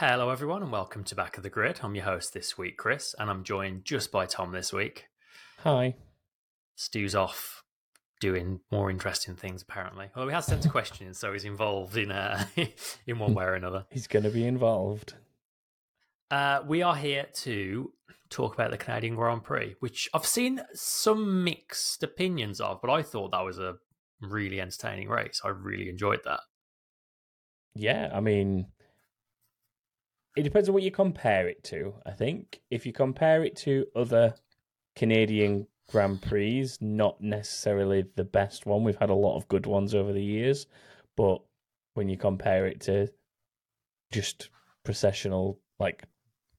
Hello, everyone, and welcome to Back of the Grid. I'm your host this week, Chris, and I'm joined just by Tom this week. Hi. Stu's off doing more interesting things, apparently. Although he has sent a question, so he's involved in uh, in one way or another. He's going to be involved. Uh, we are here to talk about the Canadian Grand Prix, which I've seen some mixed opinions of, but I thought that was a really entertaining race. I really enjoyed that. Yeah, I mean, it depends on what you compare it to. I think if you compare it to other Canadian Grand Prix, not necessarily the best one. We've had a lot of good ones over the years, but when you compare it to just processional, like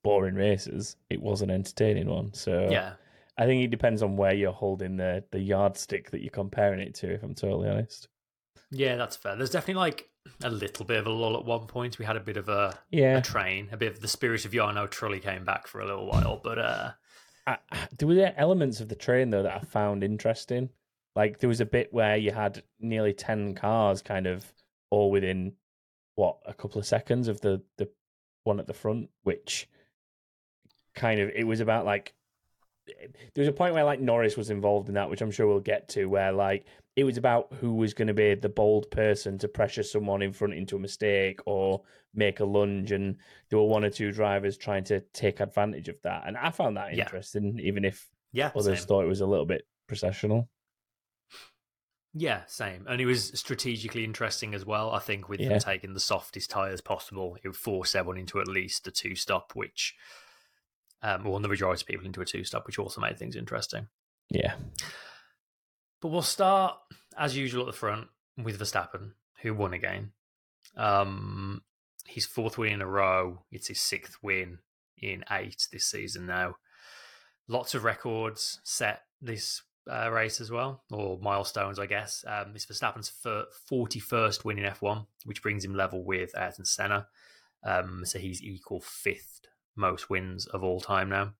boring races, it was an entertaining one. So Yeah. I think it depends on where you're holding the the yardstick that you're comparing it to. If I'm totally honest. Yeah, that's fair. There's definitely like a little bit of a lull at one point. We had a bit of a, Yeah. a train, a bit of the spirit of Jarno Trulli came back for a little while, but uh, I, there were elements of the train though that I found interesting. Like there was a bit where you had nearly ten cars, kind of all within what a couple of seconds of the the one at the front, which kind of it was about like there was a point where like Norris was involved in that, which I'm sure we'll get to, where like it was about who was going to be the bold person to pressure someone in front into a mistake or make a lunge, and there were one or two drivers trying to take advantage of that, and I found that Yeah. interesting, even if yeah, others same. thought it was a little bit processional. yeah, same. And it was strategically interesting as well. I think with Yeah. them taking the softest tyres possible, it would force everyone into at least a two stop, which um, or the majority of people into a two stop, which also made things interesting. Yeah, But we'll start as usual at the front with Verstappen, who won again. Um, his fourth win in a row. It's his sixth win in eight this season now. Lots of records set this uh, race as well, or milestones, I guess. Um, it's Verstappen's fir- 41st win in F1, which brings him level with Ayrton Senna. Um, so he's equal fifth most wins of all time now.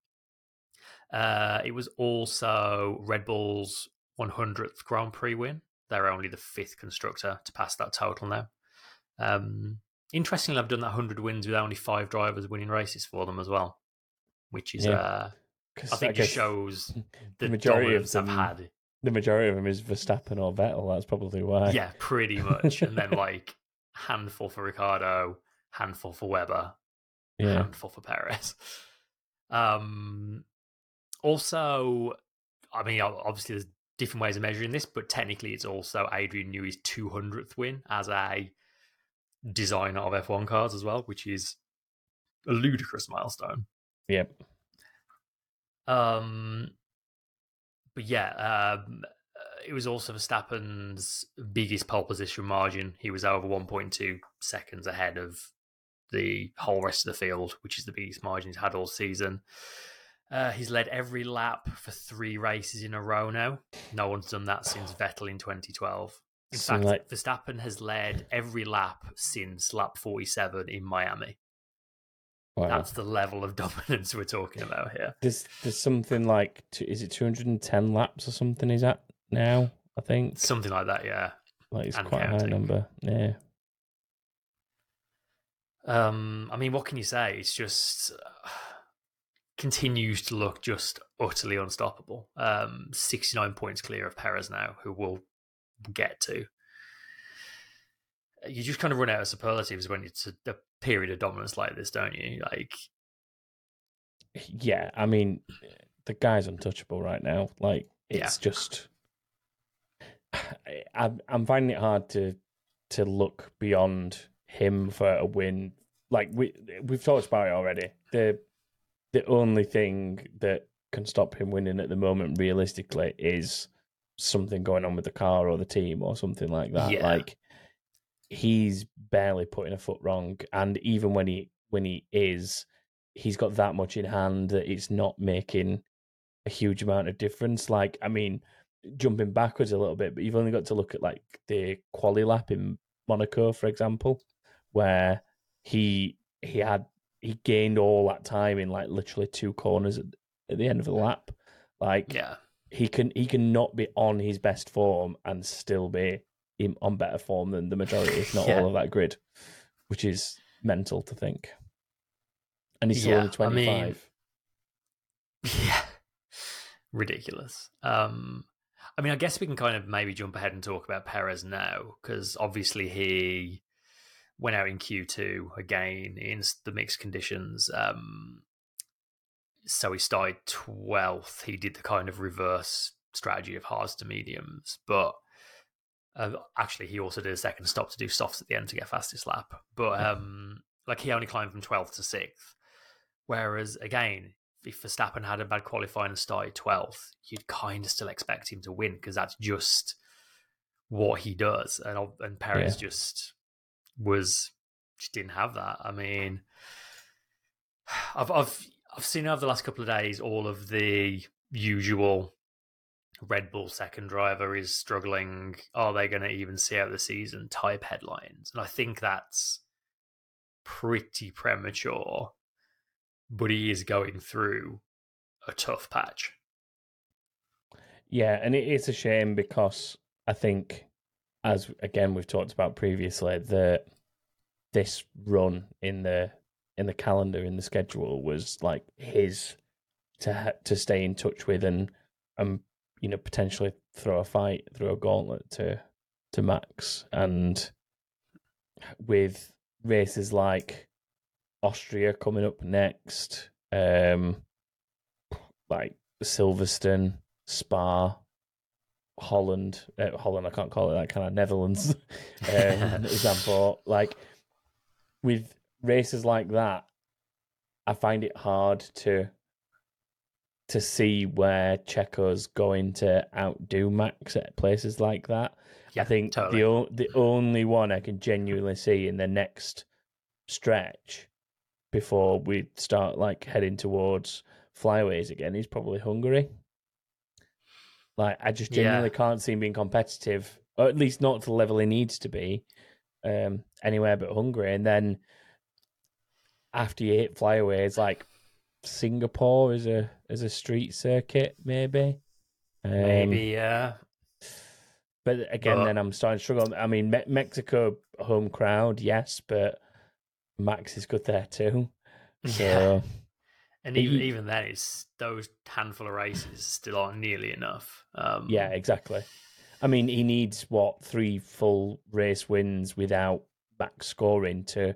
Uh, it was also Red Bull's 100th Grand Prix win. They're only the fifth constructor to pass that total now. Um, interestingly, I've done that 100 wins with only five drivers winning races for them as well, which is, Yeah. uh, I think, guess just shows the the majority of I've them, had. the majority of them is Verstappen or Vettel. That's probably why. Yeah, pretty much. and then, like, handful for Ricciardo, handful for Webber, yeah, handful for Perez. Um, also, I mean, obviously, there's different ways of measuring this, but technically, it's also Adrian Newey's 200th win as a designer of F1 cars as well, which is a ludicrous milestone. yep. Um, but yeah, um, uh, it was also Verstappen's biggest pole position margin. He was over 1.2 seconds ahead of the whole rest of the field, which is the biggest margin he's had all season. Uh, he's led every lap for three races in a row now. No one's done that since Vettel in 2012. In So, fact, like- Verstappen has led every lap since lap 47 in Miami. Wow. That's the level of dominance we're talking about here. There's there's something like is it 210 laps or something? Is that now? I think Something like that, yeah. like it's and quite a high number. Yeah, Um, I mean, what can you say? It's just uh, continues to look just utterly unstoppable. Um, 69 points clear of Perez now, who we'll get to. You just kind of run out of superlatives when it's a, a period of dominance like this, don't you? Like, yeah. I mean, the guy's untouchable right now. Like Yeah. it's just. I'm I'm finding it hard to to look beyond him for a win. Like we we've talked about it already. The the only thing that can stop him winning at the moment, realistically, is something going on with the car or the team or something like that. Yeah. Like he's barely putting a foot wrong, and even when he when he is, he's got that much in hand that it's not making a huge amount of difference. Like, I mean, jumping backwards a little bit, but you've only got to look at like the quali lap in Monaco, for example, where he he had he gained all that time in like literally two corners at, at the end of the lap. Like yeah, he can he can not be on his best form and still be in, on better form than the majority, if not Yeah. all of that grid, which is mental to think. and he's still Yeah, only I mean- Yeah, ridiculous. Um, I mean, I guess we can kind of maybe jump ahead and talk about Perez now because obviously he went out in Q two again in the mixed conditions. Um, so he started twelfth. He did the kind of reverse strategy of hards to mediums, but uh, actually he also did a second stop to do softs at the end to get fastest lap. But um, like he only climbed from twelfth to sixth. Whereas again, if Verstappen had a bad qualifying and started 12th, you'd kind of still expect him to win because that's just what he does. And and Perez just was just didn't have that. I mean, I've I've I've seen over the last couple of days all of the usual Red Bull second driver is struggling. Are they going to even see out the season? Type headlines, and I think that's pretty premature but he is going through a tough patch. Yeah, and it is a shame because I think, as again we've talked about previously, that this run in the in the calendar in the schedule was like his to to stay in touch with and and you know potentially throw a fight, throw a gauntlet to to Max, and with races like Austria coming up next, um, like Silverstone, Spa, Holland, uh, Holland. I can't call it that kind of Netherlands um, example. Like with races like that, I find it hard to to see where Checo's going to outdo Max at places like that. Yeah, I think totally. the o- the only one I can genuinely see in the next stretch before we start like heading towards flyways again is probably Hungary. Like I just Yeah. genuinely can't see him being competitive, or at least not to the level he needs to be, um, anywhere but Hungary. And then after you hit flyways, like Singapore is a is a street circuit, maybe. Um, Maybe, yeah. but again, But- then I'm starting to struggle. I mean, Me- Mexico home crowd, yes, but Max is good there too. So Yeah. And even even then, it's those handful of races still aren't nearly enough. Um, yeah, exactly. I mean, he needs what three full race wins without back scoring to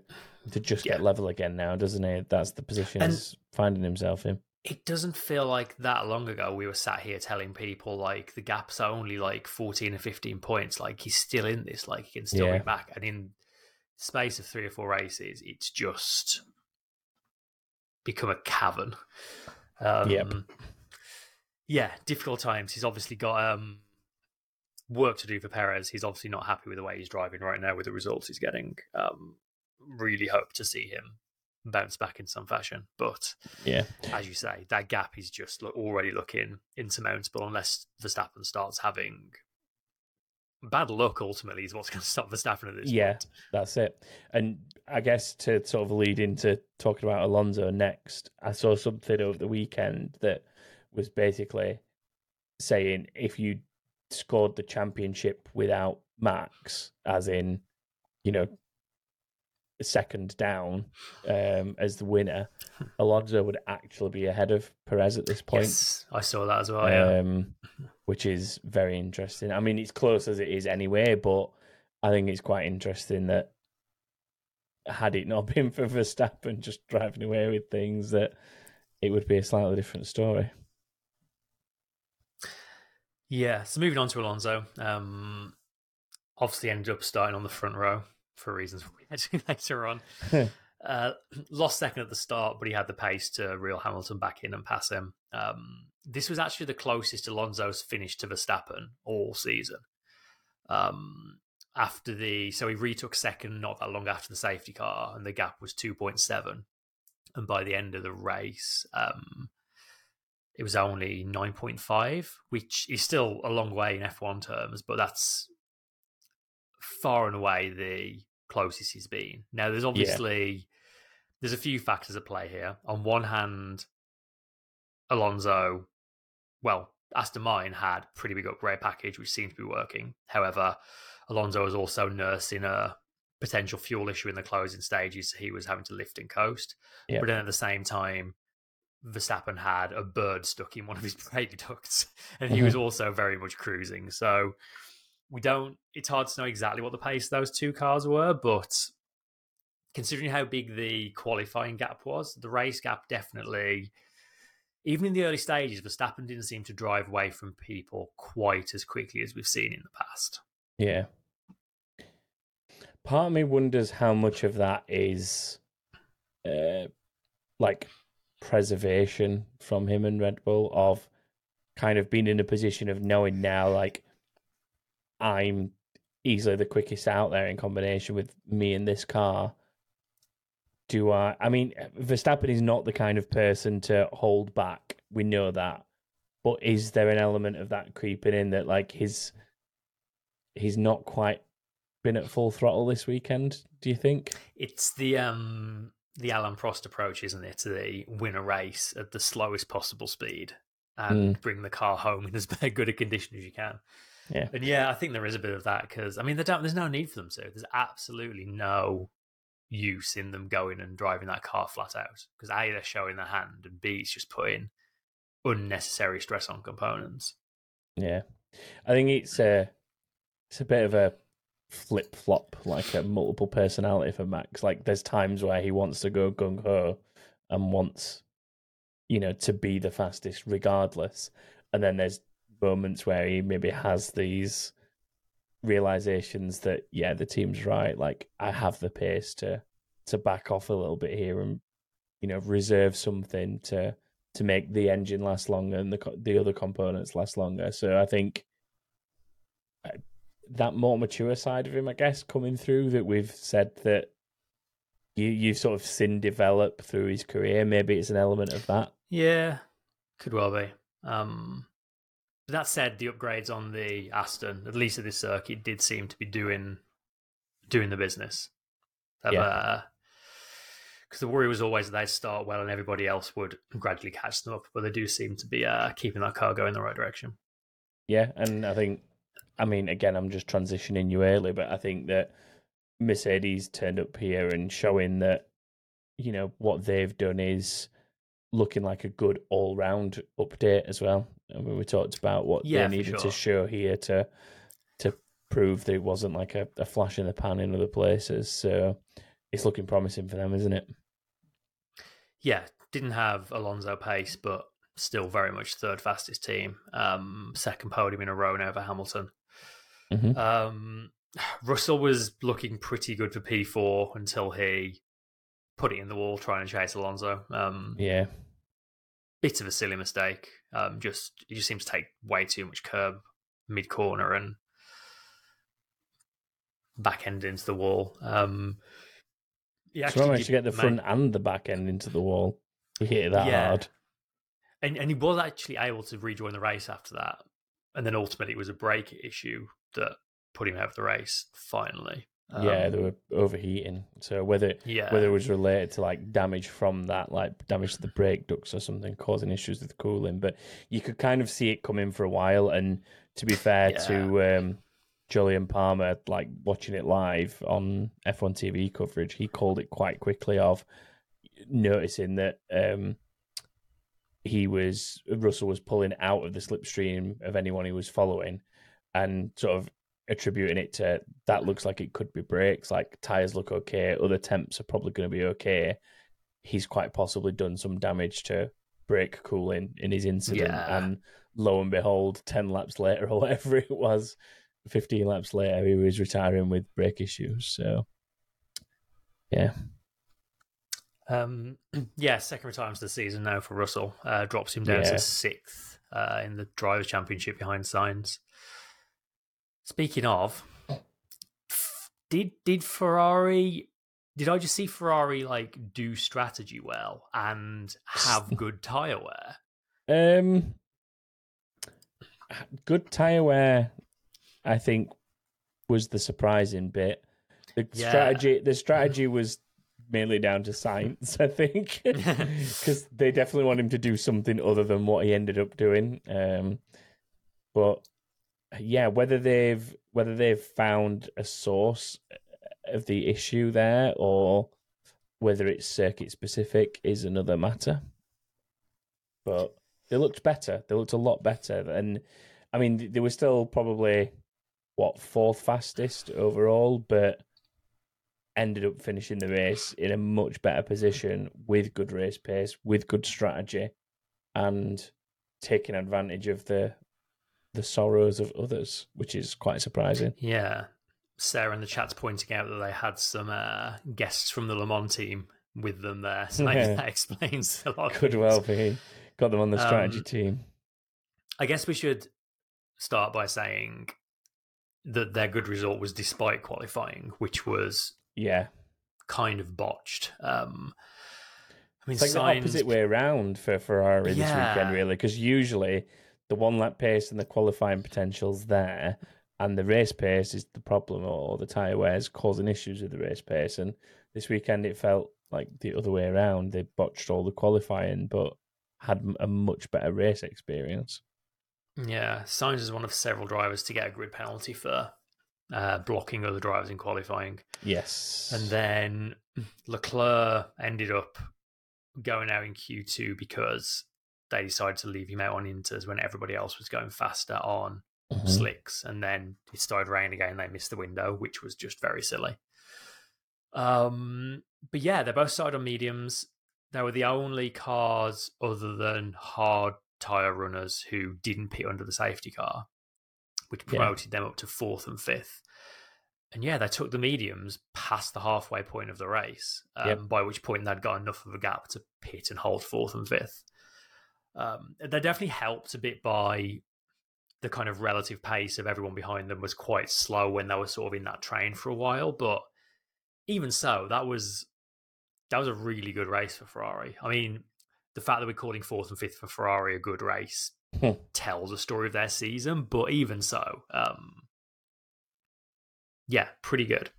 to just get level again now, doesn't he? That's the position And- he's finding himself in. it doesn't feel like that long ago we were sat here telling people like the gap's are only like 14 or 15 points like he's still in this like he can still Yeah. be back and in space of three or four races it's just become a cavern. Um Yep. yeah difficult times. He's obviously got um work to do for Perez. He's obviously not happy with the way he's driving right now with the results he's getting. Um really hope to see him bounce back in some fashion. But Yeah, as you say, that gap is just already looking insurmountable unless Verstappen starts having bad luck. Ultimately, is what's going to stop Verstappen at this point. Yeah. point. that's it. And I guess to sort of lead into talking about Alonso next, I saw something over the weekend that was basically saying if you scored the championship without Max, as in, you know, second down um, as the winner, Alonso would actually be ahead of Perez at this point. Yes, I saw that as well. Yeah, um, which is very interesting. I mean, it's close as it is anyway, but I think it's quite interesting that had it not been for Verstappen just driving away with things, that it would be a slightly different story. yeah. So moving on to Alonso, um, obviously ended up starting on the front row for reasons we'll get to later on. Uh, lost second at the start, but he had the pace to reel Hamilton back in and pass him. Um, this was actually the closest Alonso's finished to Verstappen all season. Um, after the so he retook second not that long after the safety car, and the gap was two point seven. And by the end of the race, um, it was only nine point five, which is still a long way in F one terms, but that's far and away the closest he's been. Now, there's obviously there's a few factors at play here. On one hand, Alonso, well, Aston Martin had pretty big upgrade package, which seemed to be working. However, Alonso was also nursing a potential fuel issue in the closing stages. So He was having to lift and coast. Yep. But then at the same time, Verstappen had a bird stuck in one of his brake ducts, and he was mm-hmm. also very much cruising. So we don't. It's hard to know exactly what the pace of those two cars were, but considering how big the qualifying gap was, the race gap definitely. Even in the early stages, Verstappen didn't seem to drive away from people quite as quickly as we've seen in the past. Yeah. Part of me wonders how much of that is uh, like preservation from him and Red Bull of kind of being in a position of knowing now, like, I'm easily the quickest out there in combination with me in this car. Do I? I mean, Verstappen is not the kind of person to hold back. We know that. But is there an element of that creeping in that, like, his he's not quite been at full throttle this weekend. Do you think? It's the um the Alain Prost approach, isn't it? To the win a race at the slowest possible speed and bring the car home in as good a condition as you can. Yeah. And yeah, I think there is a bit of that because I mean, there's no need for them to. There's absolutely no use in them going and driving that car flat out because a they're showing their hand and b it's just putting unnecessary stress on components. Yeah, I think it's a it's a bit of a flip flop, like a multiple personality for Max. Like there's times where he wants to go gung ho and wants, you know, to be the fastest regardless, and then there's moments where he maybe has these realizations that yeah, the team's right. Like I have the pace to to back off a little bit here and you know reserve something to to make the engine last longer and the the other components last longer. So I think uh, that more mature side of him, I guess, coming through that we've said that you you've sort of seen develop through his career. Maybe it's an element of that. Yeah, could well be. Um, but that said, the upgrades on the Aston, at least at this circuit, did seem to be doing doing the business. Yeah. Because the worry was always that they'd start well and everybody else would gradually catch them up, but they do seem to be uh, keeping that car going in the right direction. Yeah, and I think, I mean, again, I'm just transitioning you early, but I think that Mercedes turned up here and showing that, you know, what they've done is looking like a good all round update as well. I mean, we talked about what Yeah, they needed sure. to show here to to prove that it wasn't like a, a flash in the pan in other places. So it's looking promising for them, isn't it? Yeah, didn't have Alonso pace, but still very much third fastest team. Um, second podium in a row now for Hamilton. Mhm. Um, Russell was looking pretty good for P4 until he put it in the wall trying to chase Alonso. Um, Yeah. Bit of a silly mistake. Um, just he just seems to take way too much curb mid corner and back end into the wall. Um, he So I managed to get the make- front and the back end into the wall. He hit it that Yeah. hard. and and he was actually able to rejoin the race after that. And then ultimately, it was a brake issue that put him out of the race. Finally, yeah, Um, they were overheating. So whether yeah, whether it was related to like damage from that, like damage to the brake ducts or something, causing issues with cooling, but you could kind of see it coming for a while. And to be fair to um, Jolyon Palmer, like watching it live on F1 TV coverage, he called it quite quickly. Of noticing that um, he was Russell was pulling out of the slipstream of anyone he was following, and sort of attributing it to that looks like it could be brakes. Like tires look okay, other temps are probably going to be okay. He's quite possibly done some damage to brake cooling in his incident, Yeah. and lo and behold, ten laps later or whatever it was, fifteen laps later, he was retiring with brake issues. So, yeah, Um, yeah, second retirement of the season now for Russell. Uh, drops him down Yeah. to sixth uh, in the Drivers' Championship behind Sainz. Speaking of, did did Ferrari? Did I just see Ferrari like do strategy well and have good tire wear? Um, good tire wear, I think, was the surprising bit. The Yeah. strategy, the strategy was mainly down to Sainz, I think, because they definitely want him to do something other than what he ended up doing. Um, but yeah, whether they've whether they've found a source of the issue there, or whether it's circuit specific is another matter. But they looked better. They looked a lot better, and I mean, they were still probably what fourth fastest overall, but ended up finishing the race in a much better position with good race pace, with good strategy, and taking advantage of the the sorrows of others, which is quite surprising. Yeah. Sarah in the chat's pointing out that they had some uh, guests from the Le Mans team with them there. So Yeah. that explains a lot. Could well be. Got them on the strategy Um, team. I guess we should start by saying that their good result was despite qualifying, which was Yeah. kind of botched. Um, I mean, It's like Sainz- the opposite way around for Ferrari this weekend, really, because usually the one lap pace and the qualifying potential's there, and the race pace is the problem, or the tyre wears causing issues with the race pace. And this weekend it felt like the other way around. They botched all the qualifying, but had a much better race experience. Yeah, Sainz is one of several drivers to get a grid penalty for uh, blocking other drivers in qualifying. Yes. And then Leclerc ended up going out in Q2 because they decided to leave him out on inters when everybody else was going faster on Mhm. slicks. And then it started raining again they missed the window, which was just very silly. Um, but yeah, they both started on mediums. They were the only cars other than hard tyre runners who didn't pit under the safety car, which Yeah. promoted them up to fourth and fifth. And yeah, they took the mediums past the halfway point of the race, um, Yep. by which point they'd got enough of a gap to pit and hold fourth and fifth. Um, they definitely helped a bit by the kind of relative pace of everyone behind them was quite slow when they were sort of in that train for a while. But even so, that was that was a really good race for Ferrari. I mean, the fact that we're calling fourth and fifth for Ferrari a good race Hmm. tells a story of their season. But even so, um, yeah, pretty good.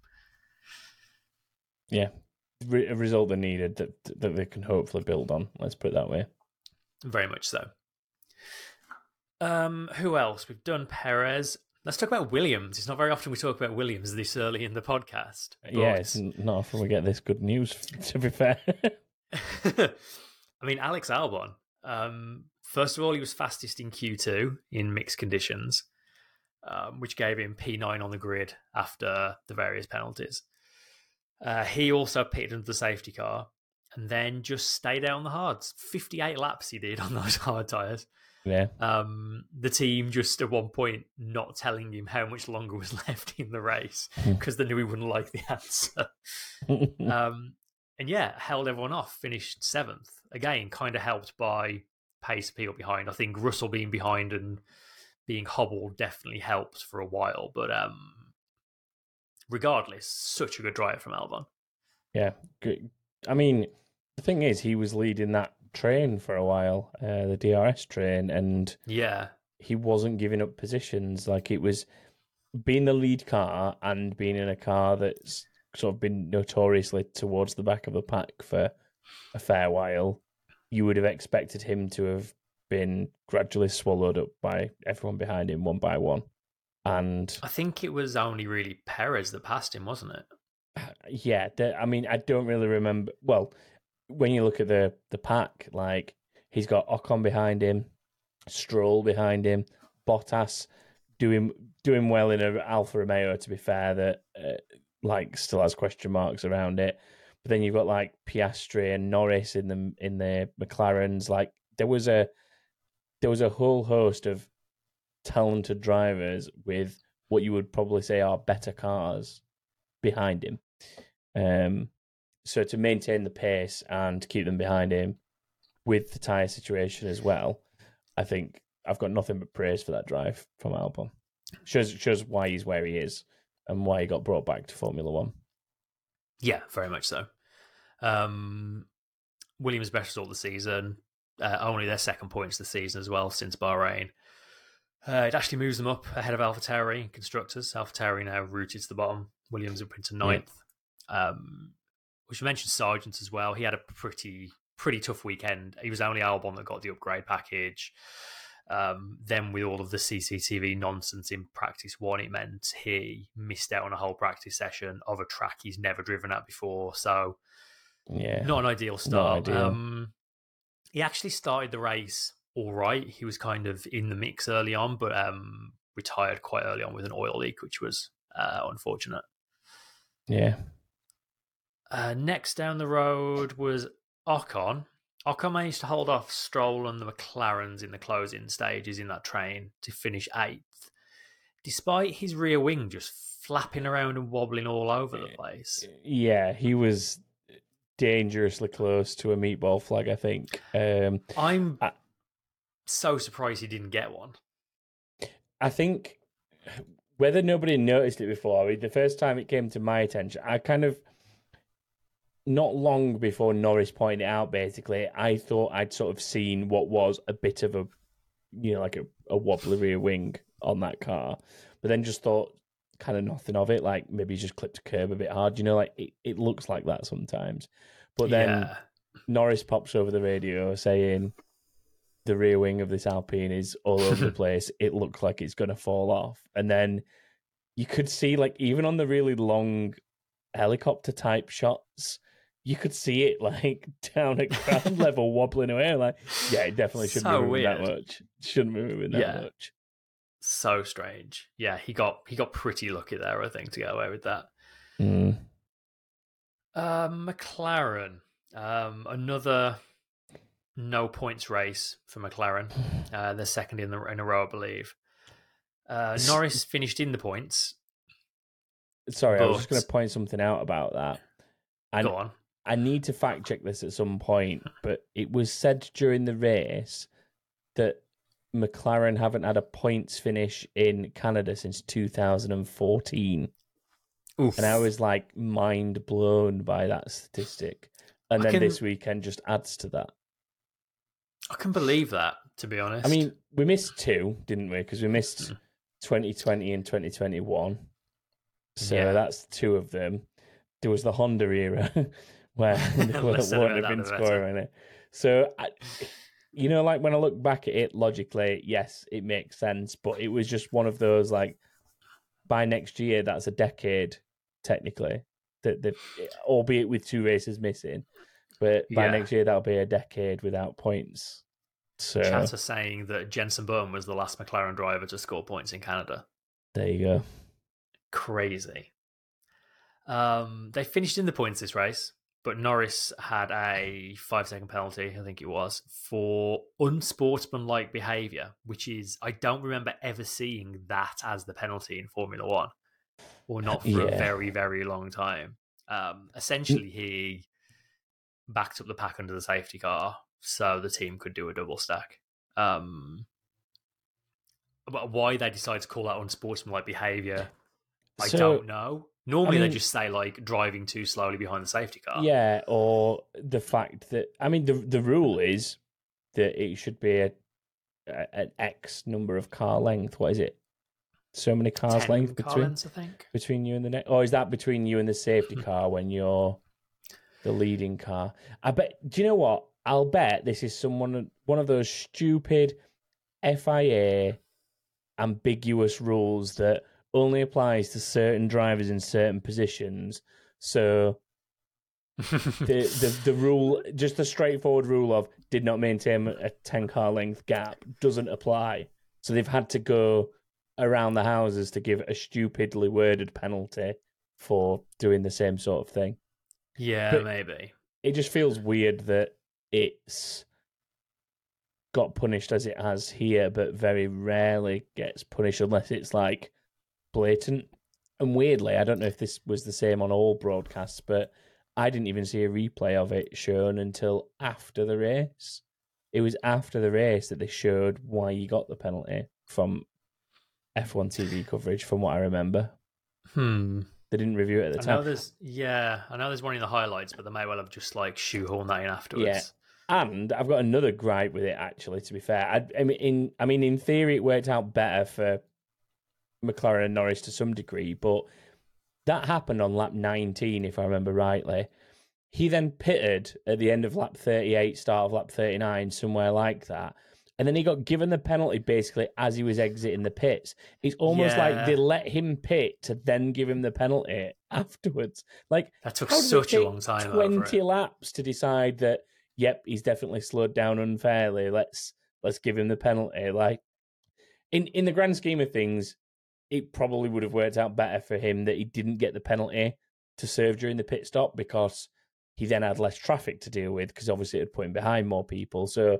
Yeah. A result they needed that that they can hopefully build on. Let's put it that way. Very much so. Um, who else? We've done Perez. Let's talk about Williams. It's not very often we talk about Williams this early in the podcast. Yeah, it's not often we get this good news. To be fair, I mean, Alex Albon. Um, first of all, he was fastest in Q2 in mixed conditions, um, which gave him P9 on the grid after the various penalties. Uh, he also pitted under the safety car and then just stayed out on the hards. 58 laps he did on those hard tyres. yeah, Um, the team just at one point not telling him how much longer was left in the race because they knew he wouldn't like the answer. Um, and yeah, held everyone off, finished seventh. Again, kind of helped by pace people behind. I think Russell being behind and being hobbled definitely helped for a while. But um, regardless, such a good drive from Albon. yeah. Good. I mean, the thing is, he was leading that train for a while, uh, the DRS train, and Yeah, he wasn't giving up positions. Like it was being the lead car and being in a car that's sort of been notoriously towards the back of the pack for a fair while. You would have expected him to have been gradually swallowed up by everyone behind him one by one. And I think it was only really Perez that passed him, wasn't it? yeah, the, I mean, I don't really remember. Well, when you look at the the pack, like he's got Ocon behind him, Stroll behind him, Bottas doing doing well in a Alfa Romeo. To be fair, that uh, like still has question marks around it. But then you've got like Piastri and Norris in the in the McLarens. Like there was a there was a whole host of talented drivers with what you would probably say are better cars behind him. Um, so to maintain the pace and keep them behind him with the tyre situation as well, I think I've got nothing but praise for that drive from Albon. Shows shows why he's where he is and why he got brought back to Formula One. Yeah, very much so. Um, Williams' best result of the season, uh, only their second points of the season as well since Bahrain. Uh, it actually moves them up ahead of AlphaTauri in constructors. AlphaTauri now rooted to the bottom. Williams up into ninth. Um, we should mention Sargeant as well. He had a pretty pretty tough weekend. He was the only Albon that got the upgrade package. Um, then with all of the CCTV nonsense in practice one, it meant he missed out on a whole practice session of a track he's never driven at before. So Yeah. not an ideal start. ideal. Um, he actually started the race all right. He was kind of in the mix early on, but um, retired quite early on with an oil leak, which was uh, unfortunate. Yeah. Uh, next down the road was Ocon. Ocon managed to hold off Stroll and the McLarens in the closing stages in that train to finish eighth, despite his rear wing just flapping around and wobbling all over the place. Yeah, he was dangerously close to a meatball flag, I think. Um, I'm I- so surprised he didn't get one. I think whether nobody noticed it before, the first time it came to my attention, I kind of not long before Norris pointed it out, basically, I thought I'd sort of seen what was a bit of a, you know, like a, a wobbly rear wing on that car, but then just thought kind of nothing of it. Like maybe he just clipped a curb a bit hard, you know, like it, it looks like that sometimes. But then yeah. Norris pops over the radio saying the rear wing of this Alpine is all over the place. It looks like it's going to fall off. And then you could see, like, even on the really long helicopter type shots, you could see it like down at ground level wobbling away. Like, yeah, it definitely shouldn't So be moving that much. Shouldn't be moving that Yeah. much. so strange. Yeah, he got he got pretty lucky there, I think, to get away with that. Mm. Um, McLaren, um, another no points race for McLaren. Uh, they're second in the in a row, I believe. Uh, Norris finished in the points. Sorry, I was just going to point something out about that. And Go on. I need to fact check this at some point, but it was said during the race that McLaren haven't had a points finish in Canada since 2014. Oof. And I was like mind blown by that statistic. And I then can- this weekend just adds to that. I can believe that, to be honest. I mean, we missed two, didn't we? Because we missed Mm. 2020 and 2021. So Yeah. that's two of them. There was the Honda era where wouldn't Less said about have been scoring it. So, I, you know, like when I look back at it logically, yes, it makes sense. But it was just one of those like, by next year, that's a decade technically. That the, albeit with two races missing, but by Yeah. next year that'll be a decade without points. So Chat are saying that Jensen Button was the last McLaren driver to score points in Canada. there you go. Crazy. Um, they finished in the points this race, but Norris had a five second penalty, I think it was, for unsportsmanlike behaviour, which is, I don't remember ever seeing that as the penalty in Formula One, or not for a very, very long time. Um, essentially, he backed up the pack under the safety car so the team could do a double stack. Um, but why they decided to call that unsportsmanlike behaviour, I So- don't know. Normally, mean- they just say like driving too slowly behind the safety car. Yeah, or the fact that I mean the the rule is that it should be a, a an X number of car length. What is it? So many cars 10 length car between lengths, I think. between you and the next, or is that between you and the safety car when you're the leading car? I bet. Do you know what? I'll bet this is someone one of those stupid FIA ambiguous rules that only applies to certain drivers in certain positions. So the, the the rule, just the straightforward rule of did not maintain a ten car length gap, doesn't apply. So they've had to go around the houses to give a stupidly worded penalty for doing the same sort of thing. yeah, But- maybe. It just feels weird that it's got punished as it has here, but very rarely gets punished unless it's like blatant. And weirdly, I don't know if this was the same on all broadcasts, but I didn't even see a replay of it shown until after the race. It was after the race that they showed why he got the penalty from F1 TV coverage, from what I remember. Hmm. They didn't review it at the I know time. there's yeah, I know there's one in the highlights, but they may well have just like shoehorned that in afterwards. Yeah. And I've got another gripe with it. Actually, to be fair, I, I mean, in I mean, in theory, it worked out better for McLaren and Norris to some degree, but that happened on lap 19, if I remember rightly. He then pitted at the end of lap 38, start of lap 39, somewhere like that. and then he got given the penalty basically as he was exiting the pits. It's almost like they let him pit to then give him the penalty afterwards. Like That took how did it such a long time. Twenty laps to decide that. Yep, he's definitely slowed down unfairly. Let's let's give him the penalty. Like in in the grand scheme of things, it probably would have worked out better for him that he didn't get the penalty to serve during the pit stop because he then had less traffic to deal with because obviously it would put him behind more people. So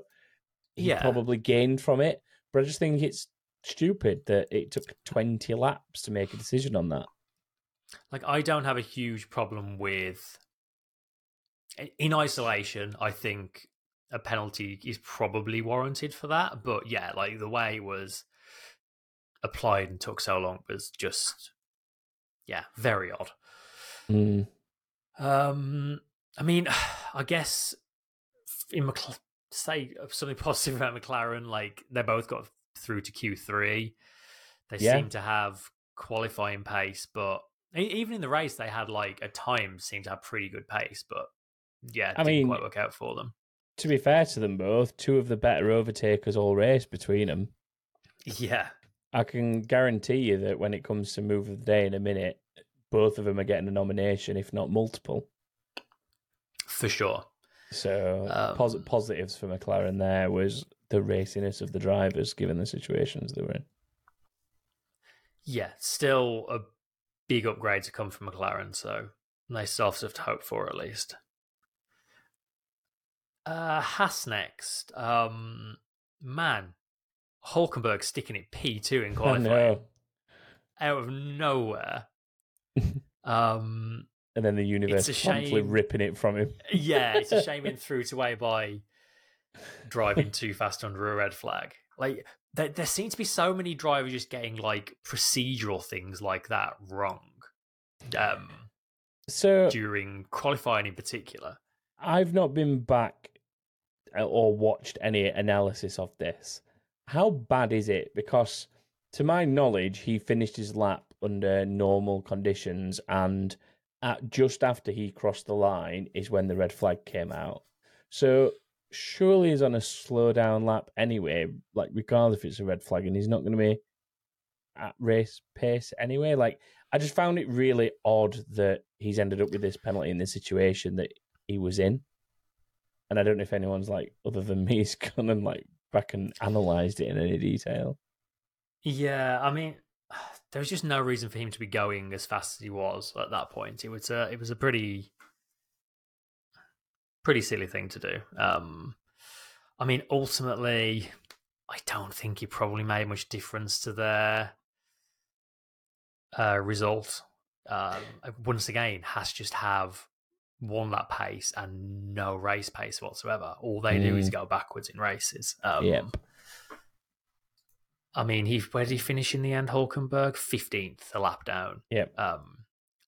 he Yeah. probably gained from it. But I just think it's stupid that it took 20 laps to make a decision on that. Like I don't have a huge problem with in isolation. I think a penalty is probably warranted for that, but yeah, like the way it was applied and took so long was just yeah, very odd. Mm. Um, I mean, I guess in McLaren, say something positive about McLaren, like they both got through to Q three. They Yeah. seem to have qualifying pace, but even in the race, they had like at times seemed to have pretty good pace. But yeah, I didn't mean- quite work out for them. To be fair to them both, two of the better overtakers all race between them. Yeah, I can guarantee you that when it comes to move of the day in a minute, both of them are getting a nomination, if not multiple. for sure. So Um, pos- positives for McLaren there was the raciness of the drivers, given the situations they were in. Yeah, still a big upgrade to come from McLaren, so nice have stuff to hope for at least. Uh, Haas next. Um, man, Hulkenberg sticking it P two in I qualifying out of nowhere. um, And then the universe a promptly ripping it from him. yeah, it's a shame it threw it away by driving too fast under a red flag. Like there, there seem to be so many drivers just getting like procedural things like that wrong. Um, So during qualifying in particular. I've not been back uh, or watched any analysis of this. How bad is it? Because to my knowledge, he finished his lap under normal conditions, and at, just after he crossed the line is when the red flag came out. So surely he's on a slow down lap anyway. Like regardless if it's a red flag, and he's not going to be at race pace anyway. Like I just found it really odd that he's ended up with this penalty in the situation that he was in. And I don't know if anyone's like other than me has gone and like back and analysed it in any detail. Yeah, I mean, there was just no reason for him to be going as fast as he was at that point. It was a, it was a pretty, pretty silly thing to do. Um, I mean, ultimately, I don't think it probably made much difference to their uh, result. Um, once again, Haas just have one lap pace and no race pace whatsoever. All they do is Mm. go backwards in races. Um, Yep. I mean, he where did he finish in the end? Hulkenberg fifteenth, a lap down. Yep. Um,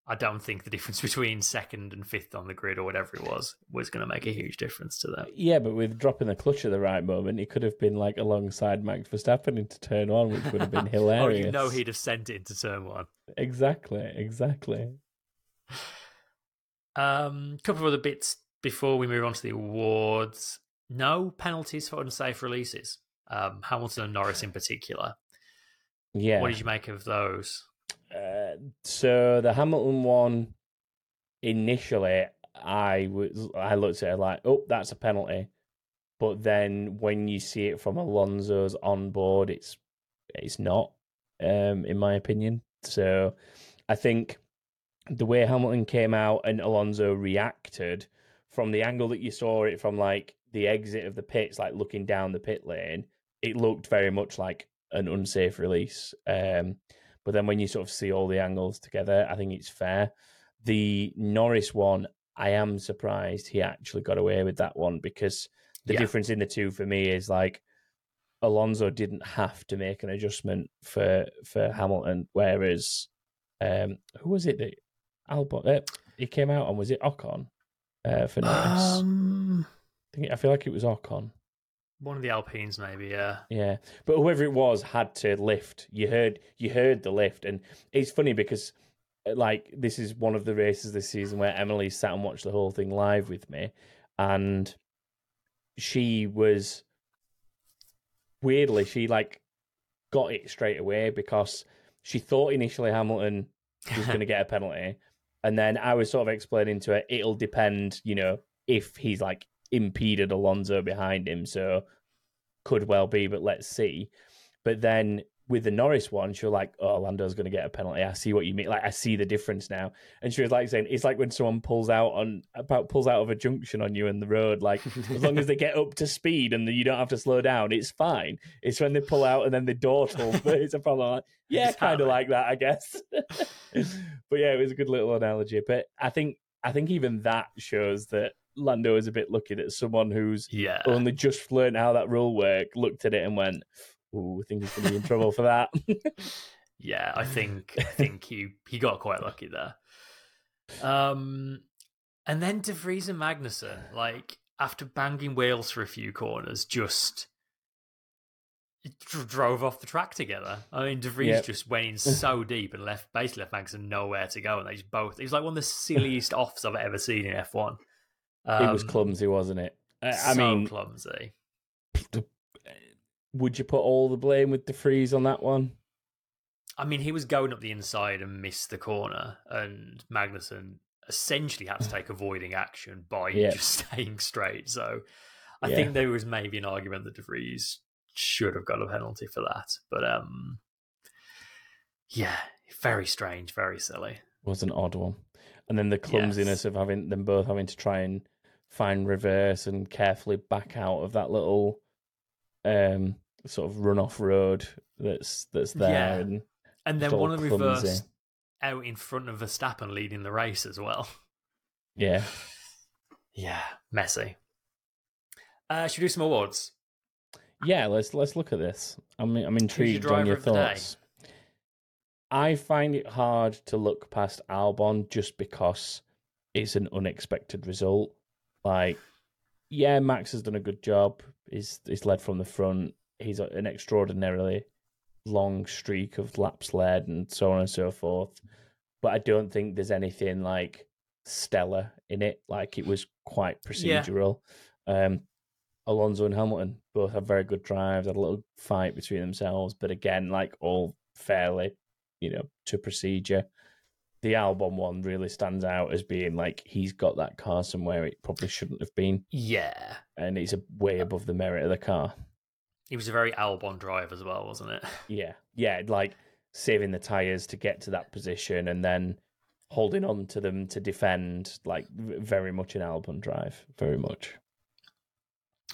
I don't think the difference between second and fifth on the grid or whatever it was was going to make a huge difference to that. Yeah, but with dropping the clutch at the right moment, he could have been like alongside Max Verstappen into turn one, which would have been hilarious. oh, you know he'd have sent it into turn one. Exactly, exactly. Um, couple of other bits before we move on to the awards. No penalties for unsafe releases. Um, Hamilton and Norris in particular. Yeah. What did you make of those? Uh, so the Hamilton one, initially, I was I looked at it like, oh, that's a penalty. But then when you see it from Alonso's on board, it's it's not, um, in my opinion. So I think the way Hamilton came out and Alonso reacted from the angle that you saw it from like the exit of the pits, like looking down the pit lane, it looked very much like an unsafe release. Um, but then when you sort of see all the angles together, I think it's fair. The Norris one, I am surprised he actually got away with that one because the Yeah. difference in the two for me is like Alonso didn't have to make an adjustment for for Hamilton, whereas um, who was it that Albon uh, he came out on? Was it Ocon uh, for Norris? Um, I, think, I feel like it was Ocon. one of the Alpines, maybe. Yeah. Yeah, but whoever it was had to lift. You heard, you heard the lift, and it's funny because, uh, like, this is one of the races this season where Emily sat and watched the whole thing live with me, and she was weirdly, she like got it straight away because she thought initially Hamilton was going to get a penalty, and then I was sort of explaining to her it'll depend, you know, if he's like impeded Alonso behind him, so could well be, but let's see. But then with the Norris one, she was like, "Oh, Lando's going to get a penalty. I see what you mean. Like, I see the difference now." And she was like saying, "It's like when someone pulls out on about pulls out of a junction on you in the road. Like, as long as they get up to speed and you don't have to slow down, it's fine. It's when they pull out and then the door but it's a problem. Like, yeah, it's kind of like that, I guess. but yeah, it was a good little analogy. But I think I think even that shows that Lando is a bit lucky that someone who's yeah. only just learned how that rule worked looked at it and went, Ooh, I think he's going to be in trouble for that. yeah, I think I think he he got quite lucky there. Um, and then De Vries and Magnussen, like after banging wheels for a few corners, just drove off the track together. I mean, De Vries yep. just went in so deep and left basically left Magnussen nowhere to go, and they just both. It was like one of the silliest offs I've ever seen in F one. Um, it was clumsy, wasn't it? I, I mean, clumsy would you put all the blame with De Vries on that one? I mean, he was going up the inside and missed the corner, and Magnussen essentially had to take avoiding action by yeah. just staying straight. So I yeah. think there was maybe an argument that De Vries should have got a penalty for that. But um, yeah, very strange, very silly. Was an odd one. And then the clumsiness yes. of having them both having to try and find reverse and carefully back out of that little um, sort of runoff road that's that's there. Yeah. And, and then one of the reverse out in front of Verstappen leading the race as well. Yeah. Yeah, messy. Uh, should we do some awards? Yeah, let's let's look at this. I'm I'm intrigued on your thoughts. I find it hard to look past Albon just because it's an unexpected result. Like yeah, Max has done a good job. He's he's led from the front. He's an extraordinarily long streak of laps led and so on and so forth. But I don't think there's anything like stellar in it. Like it was quite procedural. Yeah. Um, Alonso and Hamilton both have very good drives. Had a little fight between themselves, but again, like all fairly, you know, to procedure the Albon one really stands out as being like he's got that car somewhere it probably shouldn't have been. Yeah. And it's a way above the merit of the car. He was a very Albon drive as well, wasn't it? Yeah. Yeah, like saving the tyres to get to that position and then holding on to them to defend, like very much an Albon drive. Very much.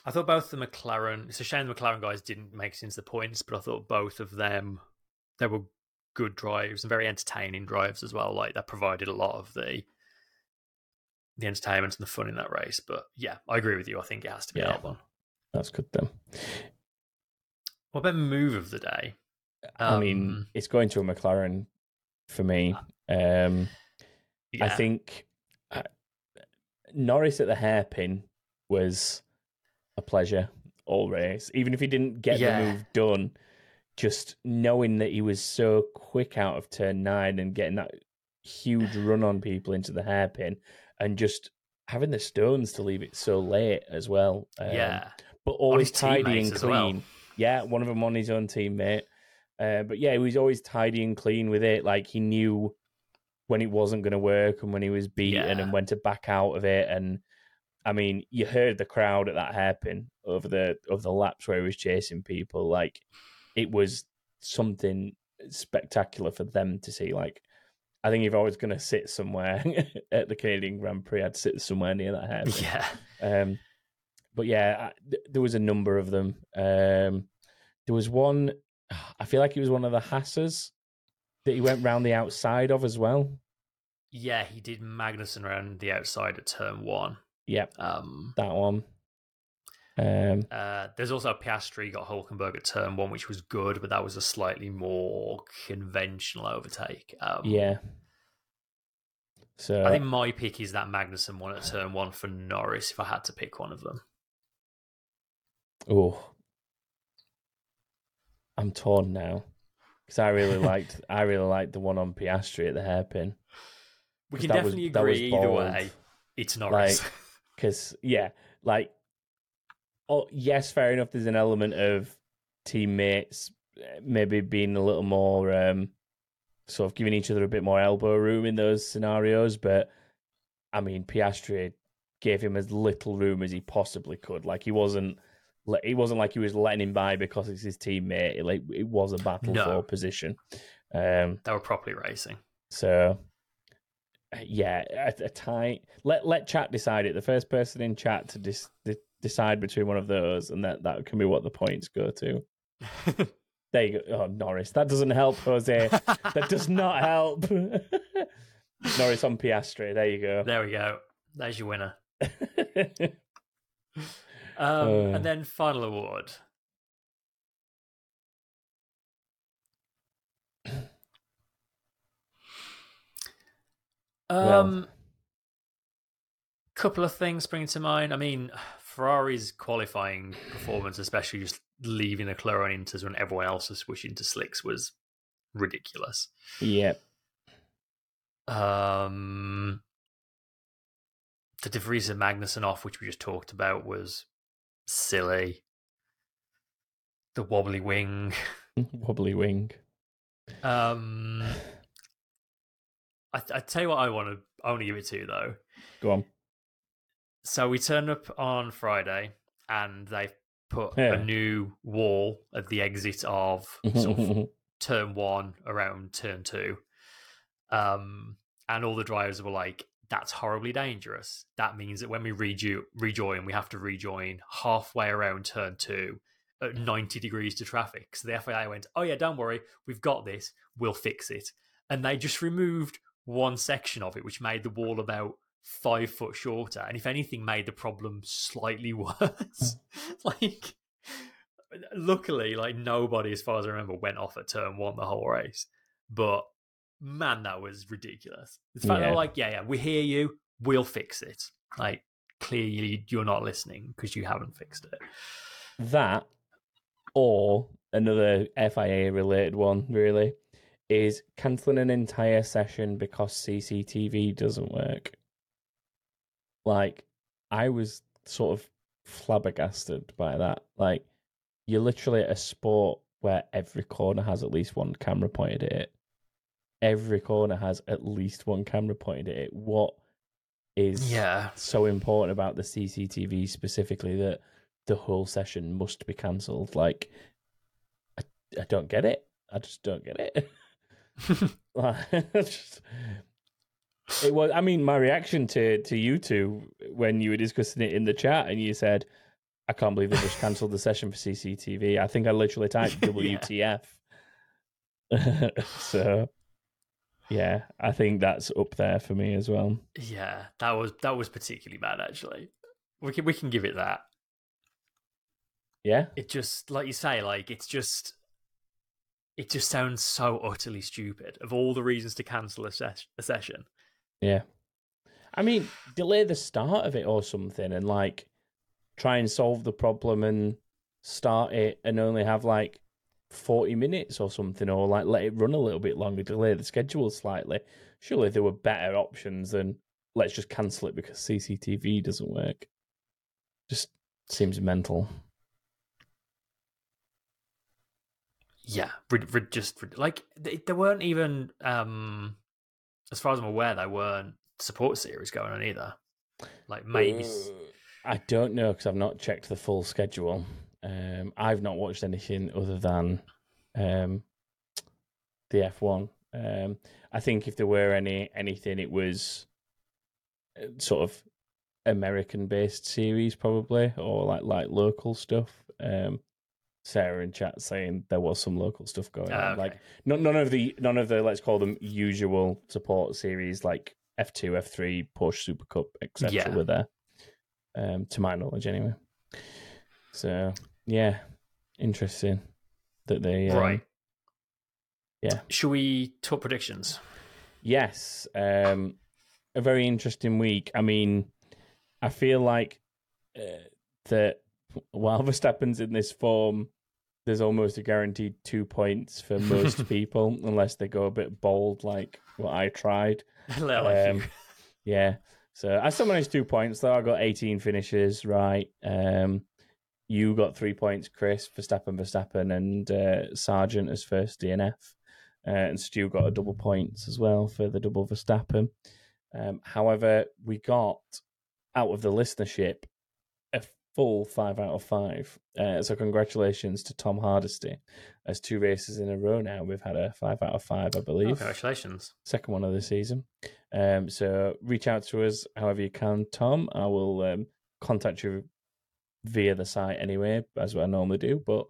I thought both the McLaren. It's a shame the McLaren guys didn't make it into the points, but I thought both of them they were good drives and very entertaining drives as well. Like that provided a lot of the the entertainment and the fun in that race. But yeah, I agree with you. I think it has to be yeah, Albon. That's good then. What about move of the day? Um, I mean, um, it's going to a McLaren for me. Uh, um, yeah. I think uh, Norris at the hairpin was a pleasure all race. Even if he didn't get yeah. the move done, just knowing that he was so quick out of turn nine and getting that huge run on people into the hairpin and just having the stones to leave it so late as well. Um, yeah. But always tidy and clean. Well. Yeah, one of them on his own teammate. Uh, but yeah, he was always tidy and clean with it. Like he knew when it wasn't going to work and when he was beaten yeah. and when to back out of it. And I mean, you heard the crowd at that hairpin over the over the laps where he was chasing people. Like it was something spectacular for them to see. Like, I think if I was going to sit somewhere at the Canadian Grand Prix, I'd sit somewhere near that hair. Yeah. Um, but yeah, I, th- there was a number of them. Um, there was one. I feel like it was one of the Haas's that he went round the outside of as well. Yeah, he did Magnussen around the outside at turn one. Yep. Um, that one. Um, uh, there's also a Piastri got Hulkenberg at turn one, which was good, but that was a slightly more conventional overtake. Um, yeah. So I think my pick is that Magnussen one at turn one for Norris. If I had to pick one of them, oh, I'm torn now because I really liked I really liked the one on Piastri at the hairpin. We can definitely was, agree either way. It's Norris. Because like, yeah, like oh yes, fair enough. There's an element of teammates uh, maybe being a little more um, sort of giving each other a bit more elbow room in those scenarios. But I mean, Piastri gave him as little room as he possibly could. Like he wasn't. It wasn't like he was letting him by because it's his teammate. It, like it was a battle No. for position. Um, They were properly racing. so yeah, a, a tie. Let let chat decide it. The first person in chat to dis, decide between one of those, and that that can be what the points go to. There you go. Oh, Norris, that doesn't help, Jose. that does not help. Norris on Piastri. There you go. There we go. There's your winner. Um, Uh. and then final award. Well. Um, couple of things spring to mind. I mean, Ferrari's qualifying performance, especially just leaving the on Inters when everyone else was switching to slicks, was ridiculous. yep. Um, the De Vries and Magnussen off, which we just talked about, was silly. The wobbly wing. Wobbly wing. Um, I, I tell you what, I want to only give it to you though. Go on. So we turn up on Friday, and they put Yeah. a new wall at the exit of mm-hmm, sort of mm-hmm, mm-hmm. turn one around turn two. Um, and all the drivers were like, that's horribly dangerous. That means that when we rejo- rejoin, we have to rejoin halfway around turn two at 90 degrees to traffic. So the FIA went, oh, yeah, don't worry. We've got this. We'll fix it. And they just removed one section of it, which made the wall about five foot shorter. And if anything, made the problem slightly worse. like, luckily, like nobody, as far as I remember, went off at turn one the whole race. But man, that was ridiculous. It's fact Yeah. they're like, yeah, yeah, we hear you, we'll fix it. Like, clearly you're not listening because you haven't fixed it. that or another FIA related one really is cancelling an entire session because CCTV doesn't work. Like I was sort of flabbergasted by that. Like you're literally at a sport where every corner has at least one camera pointed at it. Every corner has at least one camera pointed at it. What is Yeah. so important about the CCTV specifically that the whole session must be cancelled. Like, I, I don't get it. I just don't get it. Like, just- it was. I mean, my reaction to to you two when you were discussing it in the chat, and you said, "I can't believe they just cancelled the session for CCTV." I think I literally typed WTF. so, yeah, I think that's up there for me as well. Yeah, that was that was particularly bad actually. We can we can give it that. Yeah, It just like you say, like it's just it just sounds so utterly stupid. Of all the reasons to cancel a, ses- a session, Yeah. I mean, delay the start of it or something and like try and solve the problem and start it and only have like 40 minutes or something or like let it run a little bit longer, delay the schedule slightly. Surely there were better options than let's just cancel it because CCTV doesn't work. Just seems mental. yeah, just like there weren't even, um as far as I'm aware, there weren't support series going on either. Like maybe, I don't know because I've not checked the full schedule. Um, I've not watched anything other than um, the F1. Um, I think if there were any anything, it was uh, sort of American-based series, probably, or like like local stuff. Um, Sarah in chat saying there was some local stuff going Ah, on, okay. like none, none of the none of the let's call them usual support series like F two, F three, Porsche Super Cup, etc. Yeah. were there. Um, to my knowledge, anyway. So yeah, interesting that they um, right? yeah. Should we talk predictions? Yes, um, a very interesting week. I mean, I feel like uh, that while Verstappen's in this form, there's almost a guaranteed two points for most people, unless they go a bit bold, like what I tried. Um, Yeah. So I still managed two points though. I got 18 finishes right. Um, you got three points, Chris, Verstappen, Verstappen, and uh, Sargeant as first DNF. Uh, and Stu got a double points as well for the double Verstappen. Um, however, we got out of the listenership a full five out of five. Uh, so congratulations to Tom Hardesty. As two races in a row now, we've had a five out of five, I believe. Oh, congratulations. Second one of the season. Um, so reach out to us however you can, Tom. I will um, contact you via the site anyway, as I normally do. But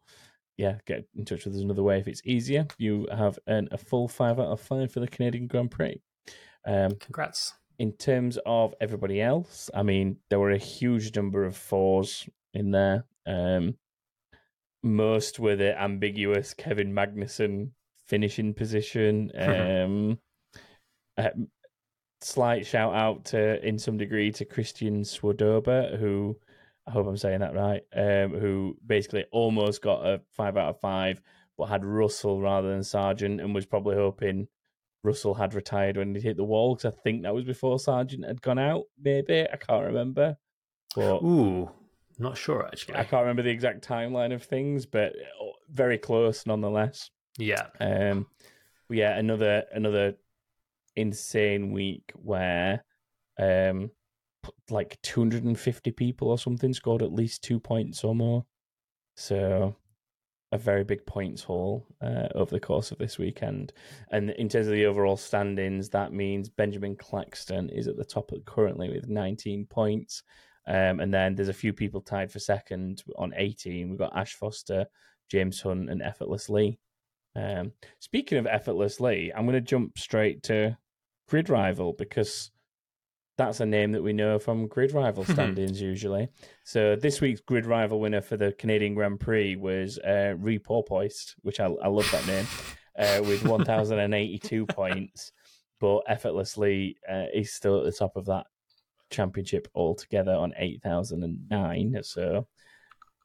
yeah, get in touch with us another way if it's easier. You have earned a full five out of five for the Canadian Grand Prix. Um, Congrats. In terms of everybody else, I mean, there were a huge number of fours in there. Um, most were the ambiguous Kevin Magnussen finishing position. Um, uh, slight shout out to, in some degree, to Christian Swadoba, who I hope I'm saying that right, um, who basically almost got a five out of five, but had Russell rather than Sargeant, and was probably hoping Russell had retired when he hit the wall because I think that was before Sargeant had gone out. Maybe I can't remember. But Ooh, not sure actually. I can't remember the exact timeline of things, but uh, very close nonetheless. Yeah. Um, yeah, another another insane week where um like 250 people or something scored at least two points or more. So a very big points haul uh, over the course of this weekend. And in terms of the overall standings, that means Benjamin Claxton is at the top currently with 19 points. Um, and then there's a few people tied for second on 18. We've got Ash Foster, James Hunt, and Effortless Lee. Um, speaking of Effortless Lee, I'm going to jump straight to Grid Rival because that's a name that we know from Grid Rival standings usually. So this week's Grid Rival winner for the Canadian Grand Prix was uh, which I, I love that name, uh, with 1,082 points. But Effortless Lee uh, is still at the top of that championship altogether on 8,009. So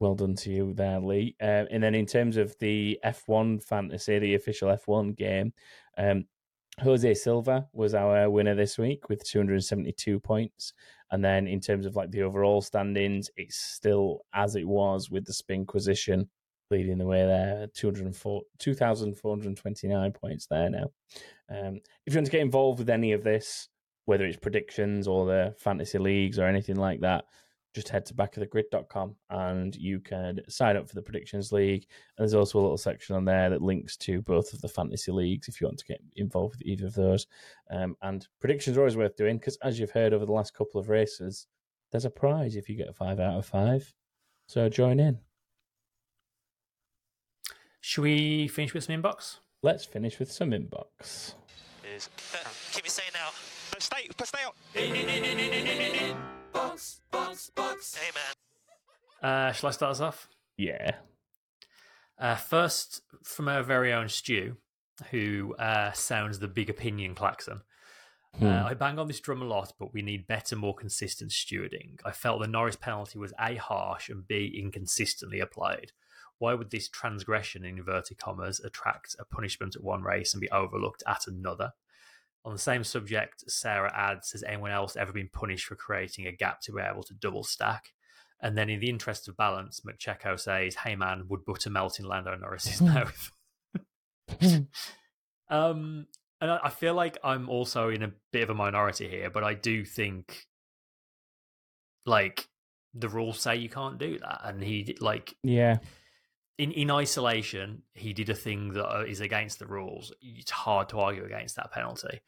well done to you there, Lee. Uh, and then in terms of the F1 fantasy, the official F1 game, um, Jose Silva was our winner this week with 272 points. And then in terms of like the overall standings, it's still as it was with the Spinquisition leading the way there, 2,429 points there now. Um, if you want to get involved with any of this, whether it's predictions or the fantasy leagues or anything like that, just head to backofthegrid.com and you can sign up for the predictions league. And there's also a little section on there that links to both of the fantasy leagues if you want to get involved with either of those. Um, and predictions are always worth doing because, as you've heard over the last couple of races, there's a prize if you get a five out of five. So join in. Should we finish with some inbox? Let's finish with some inbox. Is uh, keep it saying now. No, stay, stay out. Box, box, box. Hey man. Uh, shall I start us off? Yeah. Uh, first, from our very own Stu, who uh, sounds the big opinion klaxon. Hmm. Uh, I bang on this drum a lot, but we need better, more consistent stewarding. I felt the Norris penalty was A, harsh, and B, inconsistently applied. Why would this transgression, in inverted commas, attract a punishment at one race and be overlooked at another? On the same subject, Sarah adds Has anyone else ever been punished for creating a gap to be able to double stack? And then, in the interest of balance, McCheco says, Hey man, would butter melt in Lando Norris's mouth? um, and I I feel like I'm also in a bit of a minority here, but I do think, like, the rules say you can't do that. And he, like, Yeah. In, in isolation, he did a thing that uh, against the rules. It's hard to argue against that penalty.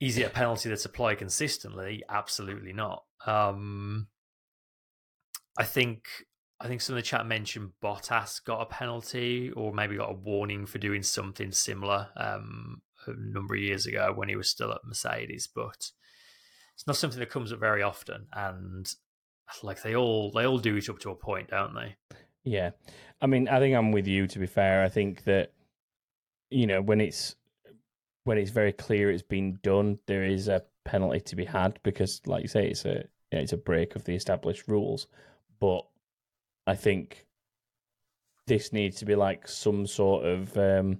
Is it a penalty that's applied consistently? Absolutely not. Um, I think I think some of the chat mentioned Bottas got a penalty or maybe got a warning for doing something similar um, a number of years ago when he was still at Mercedes, but it's not something that comes up very often. And like they all they all do it up to a point, don't they? Yeah. I mean, I think I'm with you to be fair. I think that you know, when it's when it's very clear it's been done, there is a penalty to be had because like you say it's a you know, it's a break of the established rules. But I think this needs to be like some sort of um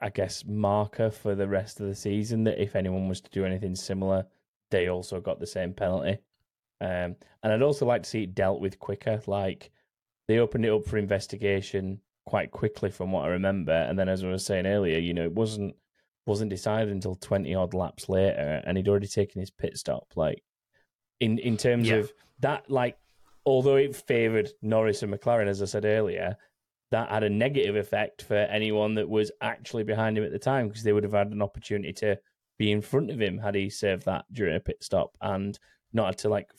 I guess marker for the rest of the season that if anyone was to do anything similar, they also got the same penalty. Um, and I'd also like to see it dealt with quicker. Like they opened it up for investigation quite quickly, from what I remember. And then, as I was saying earlier, you know, it wasn't wasn't decided until twenty odd laps later, and he'd already taken his pit stop. Like in in terms Yeah. of that, like although it favoured Norris and McLaren, as I said earlier, that had a negative effect for anyone that was actually behind him at the time because they would have had an opportunity to be in front of him had he served that during a pit stop and not had to like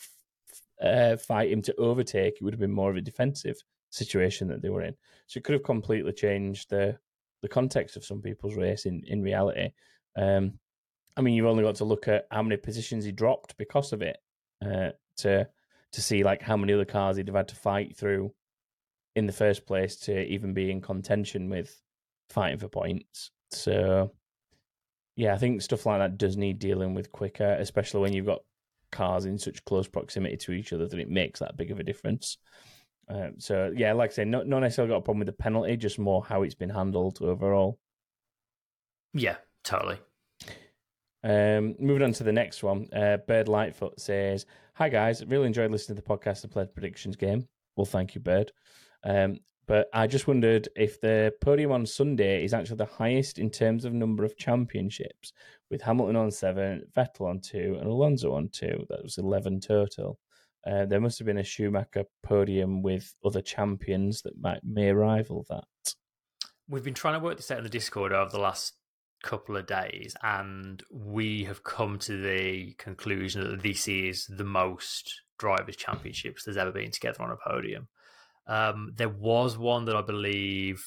uh, fight him to overtake. It would have been more of a defensive situation that they were in. So it could have completely changed the the context of some people's race in in reality. Um, I mean, you've only got to look at how many positions he dropped because of it uh, to to see like how many other cars he'd have had to fight through in the first place to even be in contention with fighting for points. So yeah, I think stuff like that does need dealing with quicker, especially when you've got cars in such close proximity to each other that it makes that big of a difference. Um, so yeah, like I say, not, not necessarily got a problem with the penalty, just more how it's been handled overall. Yeah, totally. Um, moving on to the next one, uh, Bird Lightfoot says, "Hi guys, really enjoyed listening to the podcast and played predictions game. Well, thank you, Bird. Um, but I just wondered if the podium on Sunday is actually the highest in terms of number of championships, with Hamilton on seven, Vettel on two, and Alonso on two. That was eleven total. Uh, there must have been a Schumacher podium with other champions that might may rival that. We've been trying to work this out in the Discord over the last couple of days, and we have come to the conclusion that this is the most drivers' championships there's ever been together on a podium. Um, there was one that I believe,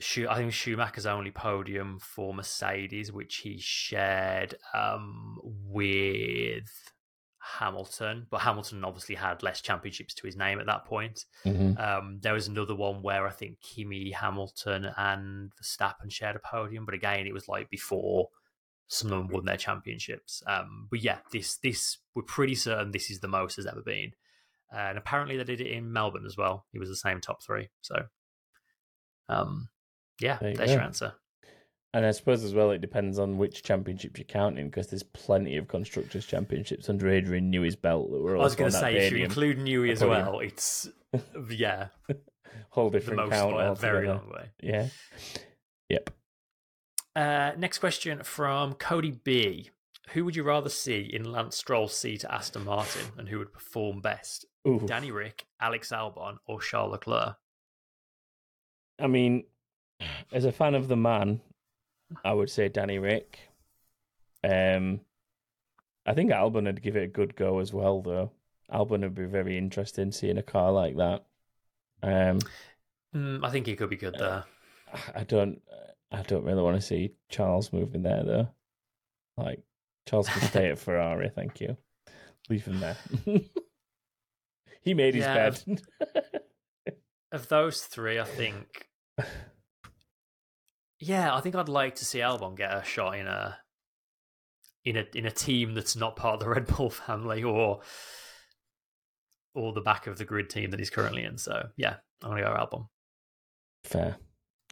I think Schumacher's only podium for Mercedes, which he shared um, with Hamilton, but Hamilton obviously had less championships to his name at that point. Mm-hmm. Um, there was another one where I think Kimi, Hamilton, and Verstappen shared a podium, but again, it was like before some of them won their championships. Um, but yeah, this this we're pretty certain this is the most has ever been, and apparently they did it in Melbourne as well. It was the same top three. So, um, yeah, There there's go. your answer. And I suppose as well, it depends on which championships you're counting because there's plenty of constructors' championships under Adrian Newey's belt that were I was going to say if you include Newey as well, it's yeah whole the different most count by a very long way. Yeah. Yep. Uh, next question from Cody B. Who would you rather see in Lance Stroll's seat at Aston Martin and who would perform best? Ooh. Danny Rick, Alex Albon, or Charles Leclerc? I mean, as a fan of the man, I would say Danny Rick. Um, I think Albon would give it a good go as well, though. Albon would be very interesting seeing a car like that. Um, Mm, I think he could be good there. I don't, I don't really want to see Charles moving there though. Like Charles can stay at Ferrari, thank you. Leave him there. he made his Yeah. bed. Of those three, I think. Yeah, I think I'd like to see Albon get a shot in a in a in a team that's not part of the Red Bull family or or the back of the grid team that he's currently in. So yeah, I'm gonna go Albon. Fair.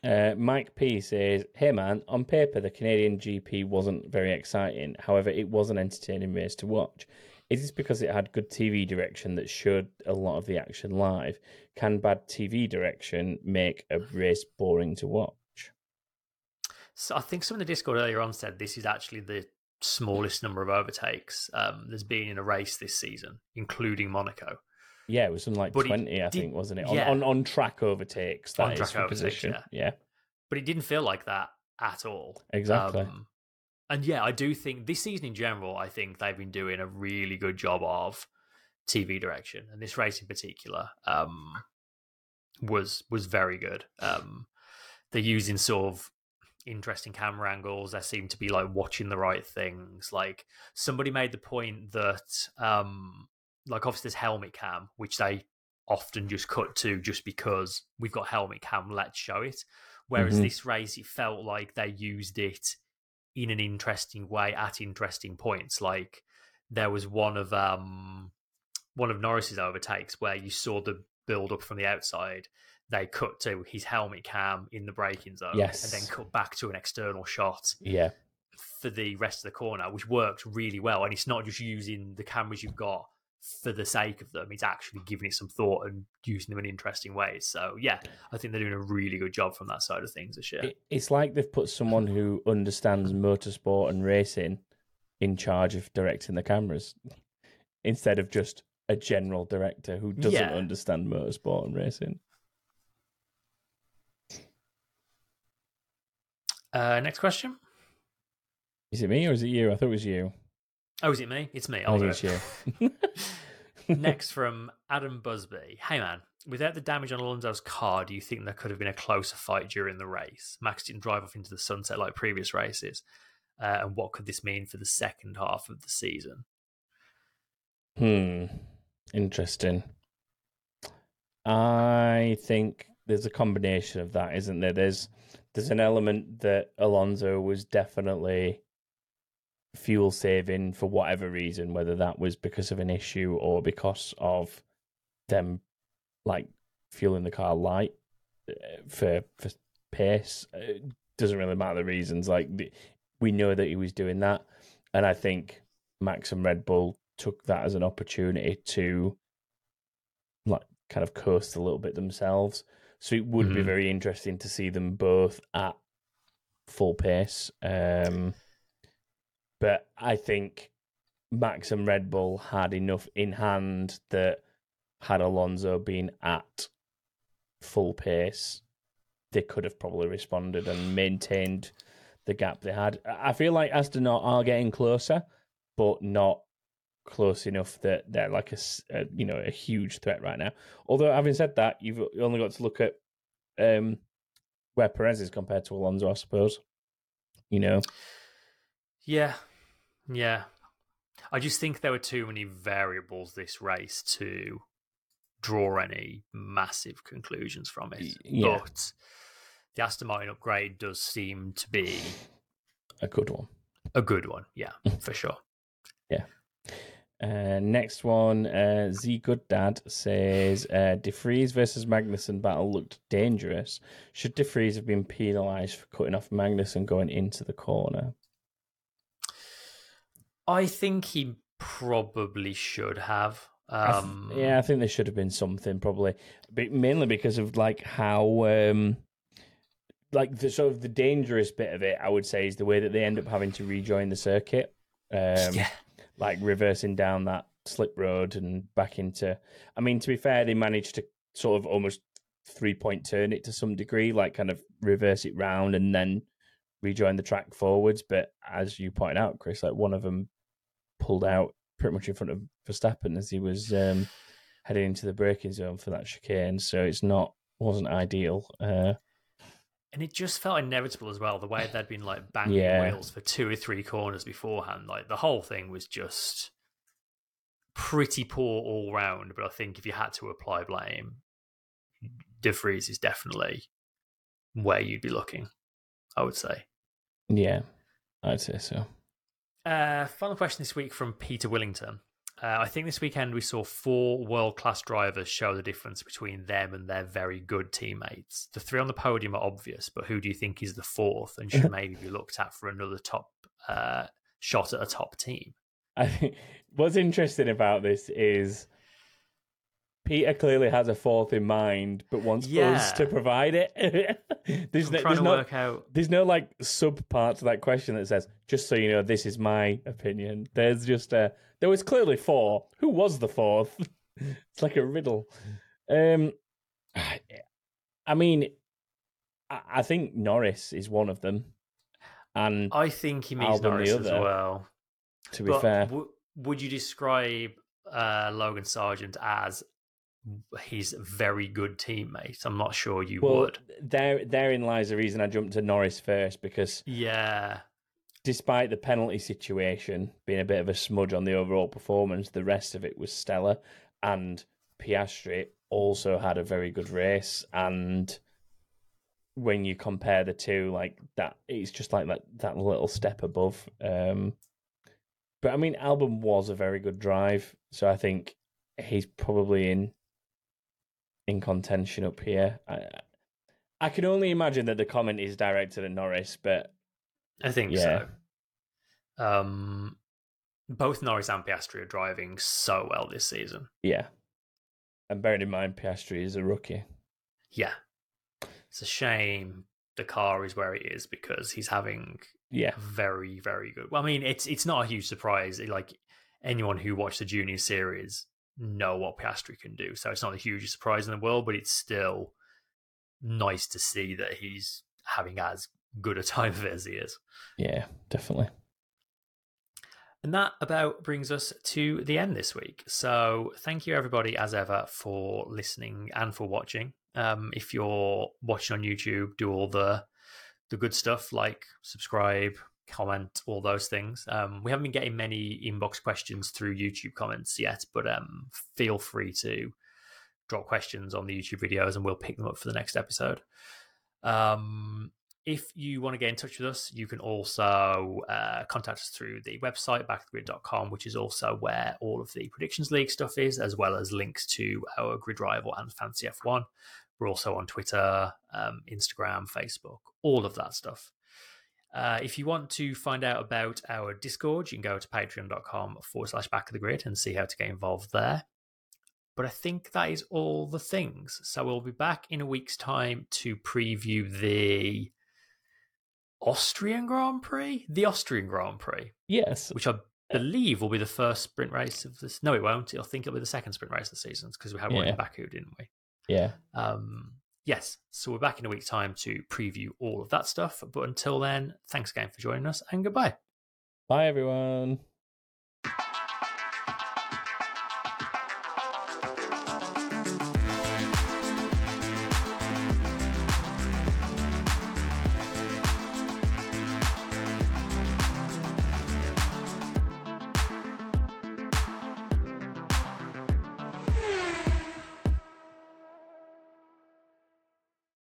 Uh, Mike P says, "Hey man, on paper the Canadian GP wasn't very exciting. However, it was an entertaining race to watch. Is this because it had good TV direction that showed a lot of the action live? Can bad TV direction make a race boring to watch?" So I think some in the Discord earlier on said this is actually the smallest number of overtakes um, there's been in a race this season, including Monaco. Yeah, it was something like But twenty, I did- think, wasn't it? yeah. On, on on track overtakes. That is On-track for overtakes, position. yeah. yeah, But it didn't feel like that at all. exactly. Um, and yeah, I do think this season in general, I think they've been doing a really good job of TV direction, and this race in particular um, was was very good. Um, they're using sort of interesting camera angles. They seem to be like watching the right things. Like somebody made the point that, um, like obviously there's helmet cam, which they often just cut to just because we've got helmet cam. Let's show it. Whereas Mhm. this race, it felt like they used it in an interesting way at interesting points. Like there was one of um one of Norris's overtakes where you saw the build up from the outside. They cut to his helmet cam in the braking zone, Yes. and then cut back to an external shot yeah, for the rest of the corner, which worked really well. And it's not just using the cameras you've got for the sake of them. He's actually giving it some thought and using them in interesting ways. So yeah, I think they're doing a really good job from that side of things this year. It's like they've put someone who understands motorsport and racing in charge of directing the cameras instead of just a general director who doesn't Yeah. understand motorsport and racing. Uh, next question. Is it me or is it you? I thought it was you. Oh, is it me? It's me. I I'll think do it. you. Next from Adam Busby. Hey man, without the damage on Alonso's car, do you think there could have been a closer fight during the race? Max didn't drive off into the sunset like previous races. Uh, and what could this mean for the second half of the season? Hmm. Interesting. I think there's a combination of that, isn't there? There's there's an element that Alonso was definitely fuel saving for whatever reason, whether that was because of an issue or because of them like fueling the car light uh, for for pace. It doesn't really matter the reasons. Like we know that he was doing that, and I think Max and Red Bull took that as an opportunity to like kind of coast a little bit themselves. So it would be Mhm. very interesting to see them both at full pace. Um, but I think Max and Red Bull had enough in hand that had Alonso been at full pace, they could have probably responded and maintained the gap they had. I feel like Aston are getting closer, but not close enough that they're like a, a, you know a huge threat right now. Although having said that, you've only got to look at um, where Perez is compared to Alonso, I suppose. You know, Yeah, yeah. I just think there were too many variables this race to draw any massive conclusions from it. Yeah. But the Aston Martin upgrade does seem to be a good one. a good one. Yeah, for sure. Yeah. Uh, next one, uh, Z Good Dad says uh, De Vries versus Magnussen battle looked dangerous. Should De Vries have been penalised for cutting off Magnussen going into the corner? I think he probably should have. I th- Um, yeah, I think there should have been something probably, but mainly because of like how, um, like the sort of the dangerous bit of it. I would say is the way that they end up having to rejoin the circuit. Um, yeah. like reversing down that slip road and back into. I mean, to be fair, they managed to sort of almost three point turn it to some degree, like kind of reverse it round and then rejoin the track forwards. But as you point out, Chris, like one of them pulled out pretty much in front of Verstappen as he was um, heading into the braking zone for that chicane. So it's not wasn't ideal. Uh, And it just felt inevitable as well, the way they'd been like banging Yeah. wheels for two or three corners beforehand. Like the whole thing was just pretty poor all round. But I think if you had to apply blame, De Vries is definitely where you'd be looking, I would say. yeah, I'd say so. Uh, final question this week from Peter Willington. Uh, I think this weekend we saw four world class drivers show the difference between them and their very good teammates. The three on the podium are obvious, but who do you think is the fourth and should maybe be looked at for another top uh, shot at a top team? I think what's interesting about this is Peter clearly has a fourth in mind, but wants Yeah. us to provide it. there's no, trying there's to no, there's no like sub part to that question that says, just so you know, this is my opinion. There's just a, there was clearly four. Who was the fourth? it's like a riddle. Um, I mean, I, think Norris is one of them. And I think he means Albon Norris as well. to be But fair, w- would you describe uh, Logan Sargeant as his very good teammate? I'm not sure you well, would. there therein lies the reason I jumped to Norris first because Yeah. despite the penalty situation being a bit of a smudge on the overall performance, the rest of it was stellar. And Piastri also had a very good race. And when you compare the two, like that, it's just like that, that little step above. Um, but I mean, Albon was a very good drive. So I think he's probably in in contention up here. I, I can only imagine that the comment is directed at Norris, but I think Yeah. so. Um, both Norris and Piastri are driving so well this season. Yeah. And bearing in mind, Piastri is a rookie. Yeah, it's a shame the car is where it is because he's having Yeah. very very good. Well, I mean, it's it's not a huge surprise. Like anyone who watched the junior series know what Piastri can do, so it's not the hugest surprise in the world. But it's still nice to see that he's having as good a time of it as he is. Yeah, definitely. And that about brings us to the end this week. So thank you everybody as ever for listening and for watching. Um, if you're watching on YouTube, do all the the good stuff like subscribe, comment, all those things. Um, we haven't been getting many inbox questions through YouTube comments yet, but um, feel free to drop questions on the YouTube videos and we'll pick them up for the next episode. Um, if you want to get in touch with us, you can also uh, contact us through the website, backthegrid.com, which is also where all of the Predictions League stuff is, as well as links to our Grid Rival and Fancy F1. We're also on Twitter, um, Instagram, Facebook, all of that stuff. Uh, if you want to find out about our Discord, you can go to patreon.com forward slash back of the grid and see how to get involved there. But I think that is all the things. So we'll be back in a week's time to preview the Austrian Grand Prix? The Austrian Grand Prix, Yes. which I believe will be the first sprint race of this. No, it won't. I think it'll be the second sprint race of the season because we had one in Baku, didn't we? Yeah. Um, yes. So we're back in a week's time to preview all of that stuff. But until then, thanks again for joining us and goodbye. Bye, everyone.